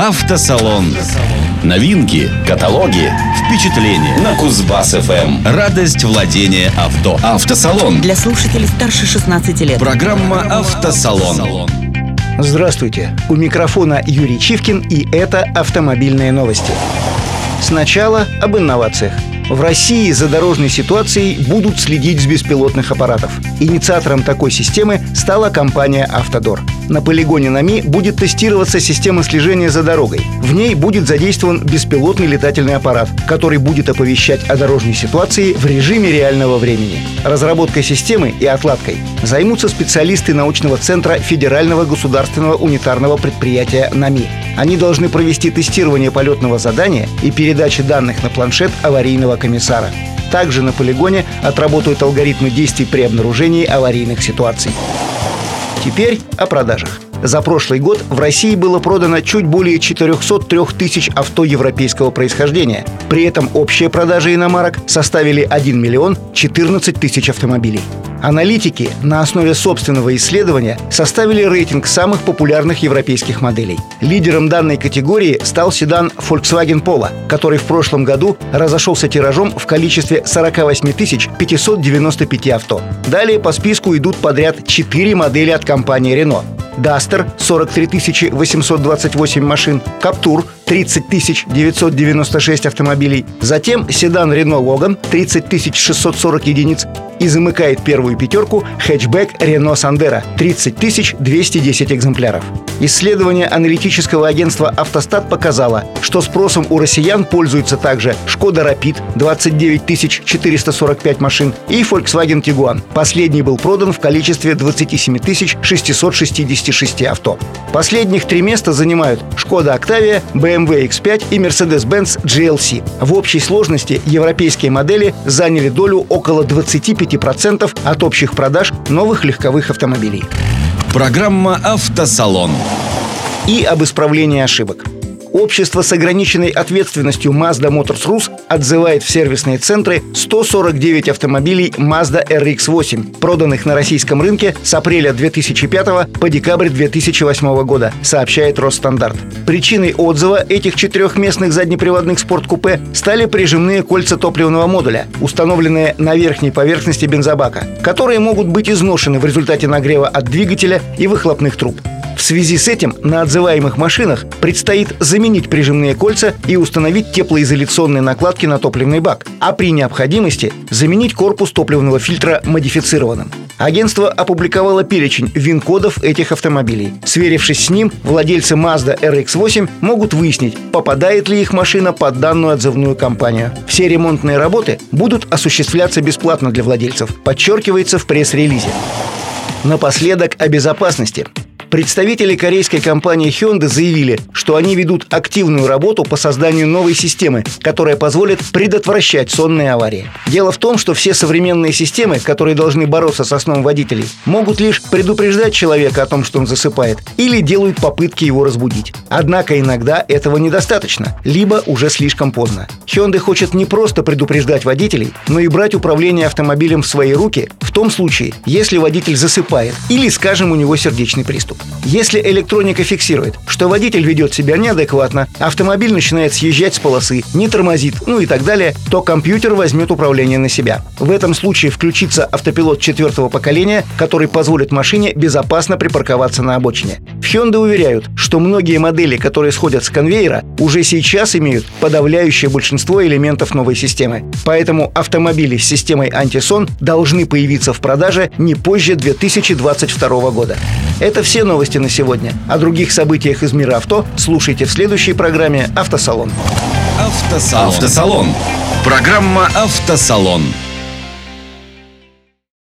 Автосалон. Новинки, каталоги, впечатления на Кузбасс ФМ. Радость владения авто. Автосалон. Для слушателей старше 16 лет. Программа Автосалон. Здравствуйте! У микрофона Юрий Чивкин и это автомобильные новости. Сначала об инновациях. В России за дорожной ситуацией будут следить с беспилотных аппаратов. Инициатором такой системы стала компания «Автодор». На полигоне НАМИ будет тестироваться система слежения за дорогой. В ней будет задействован беспилотный летательный аппарат, который будет оповещать о дорожной ситуации в режиме реального времени. Разработкой системы и отладкой займутся специалисты научного центра Федерального государственного унитарного предприятия НАМИ. Они должны провести тестирование полетного задания и передачи данных на планшет аварийного комиссара. Также на полигоне отработают алгоритмы действий при обнаружении аварийных ситуаций. Теперь о продажах. За прошлый год в России было продано чуть более 403 тысяч авто европейского происхождения. При этом общие продажи иномарок составили 1 миллион 14 тысяч автомобилей. Аналитики на основе собственного исследования составили рейтинг самых популярных европейских моделей. Лидером данной категории стал седан Volkswagen Polo, который в прошлом году разошелся тиражом в количестве 48 595 авто. Далее по списку идут подряд 4 модели от компании Renault. Duster 43 828 машин, Captur 30 996 автомобилей, затем седан Renault Logan 30 640 единиц и замыкает первую пятерку хэтчбэк Renault Sandero 30 210 экземпляров. Исследование аналитического агентства «Автостат» показало, что спросом у россиян пользуются также «Шкода Rapid» 29 445 машин и Volkswagen Tiguan. Последний был продан в количестве 27 666 авто. Последних три места занимают «Шкода Octavia», BMW X5 и Mercedes-Benz GLC. В общей сложности европейские модели заняли долю около 25% от общих продаж новых легковых автомобилей. Программа Автосалон. И об исправлении ошибок. Общество с ограниченной ответственностью Mazda Motors Rus отзывает в сервисные центры 149 автомобилей Mazda RX-8, проданных на российском рынке с апреля 2005 по декабрь 2008 года, сообщает Росстандарт. Причиной отзыва этих четырехместных заднеприводных спорткупе стали прижимные кольца топливного модуля, установленные на верхней поверхности бензобака, которые могут быть изношены в результате нагрева от двигателя и выхлопных труб. В связи с этим на отзываемых машинах предстоит заменить прижимные кольца и установить теплоизоляционные накладки на топливный бак, а при необходимости заменить корпус топливного фильтра модифицированным. Агентство опубликовало перечень ВИН-кодов этих автомобилей. Сверившись с ним, владельцы Mazda RX-8 могут выяснить, попадает ли их машина под данную отзывную компанию. Все ремонтные работы будут осуществляться бесплатно для владельцев, подчеркивается в пресс-релизе. Напоследок о безопасности. Представители корейской компании Hyundai заявили, что они ведут активную работу по созданию новой системы, которая позволит предотвращать сонные аварии. Дело в том, что все современные системы, которые должны бороться со сном водителей, могут лишь предупреждать человека о том, что он засыпает, или делают попытки его разбудить. Однако иногда этого недостаточно, либо уже слишком поздно. Hyundai хочет не просто предупреждать водителей, но и брать управление автомобилем в свои руки в том случае, если водитель засыпает или, скажем, у него сердечный приступ. Если электроника фиксирует, что водитель ведет себя неадекватно, автомобиль начинает съезжать с полосы, не тормозит, ну и так далее, то компьютер возьмет управление на себя. В этом случае включится автопилот четвертого поколения, который позволит машине безопасно припарковаться на обочине. В Hyundai уверяют, что многие модели, которые сходят с конвейера, уже сейчас имеют подавляющее большинство элементов новой системы. Поэтому автомобили с системой антисон должны появиться в продаже не позже 2022 года. Это все новости на сегодня. О других событиях из мира авто слушайте в следующей программе «Автосалон». Автосалон. Автосалон. Программа «Автосалон».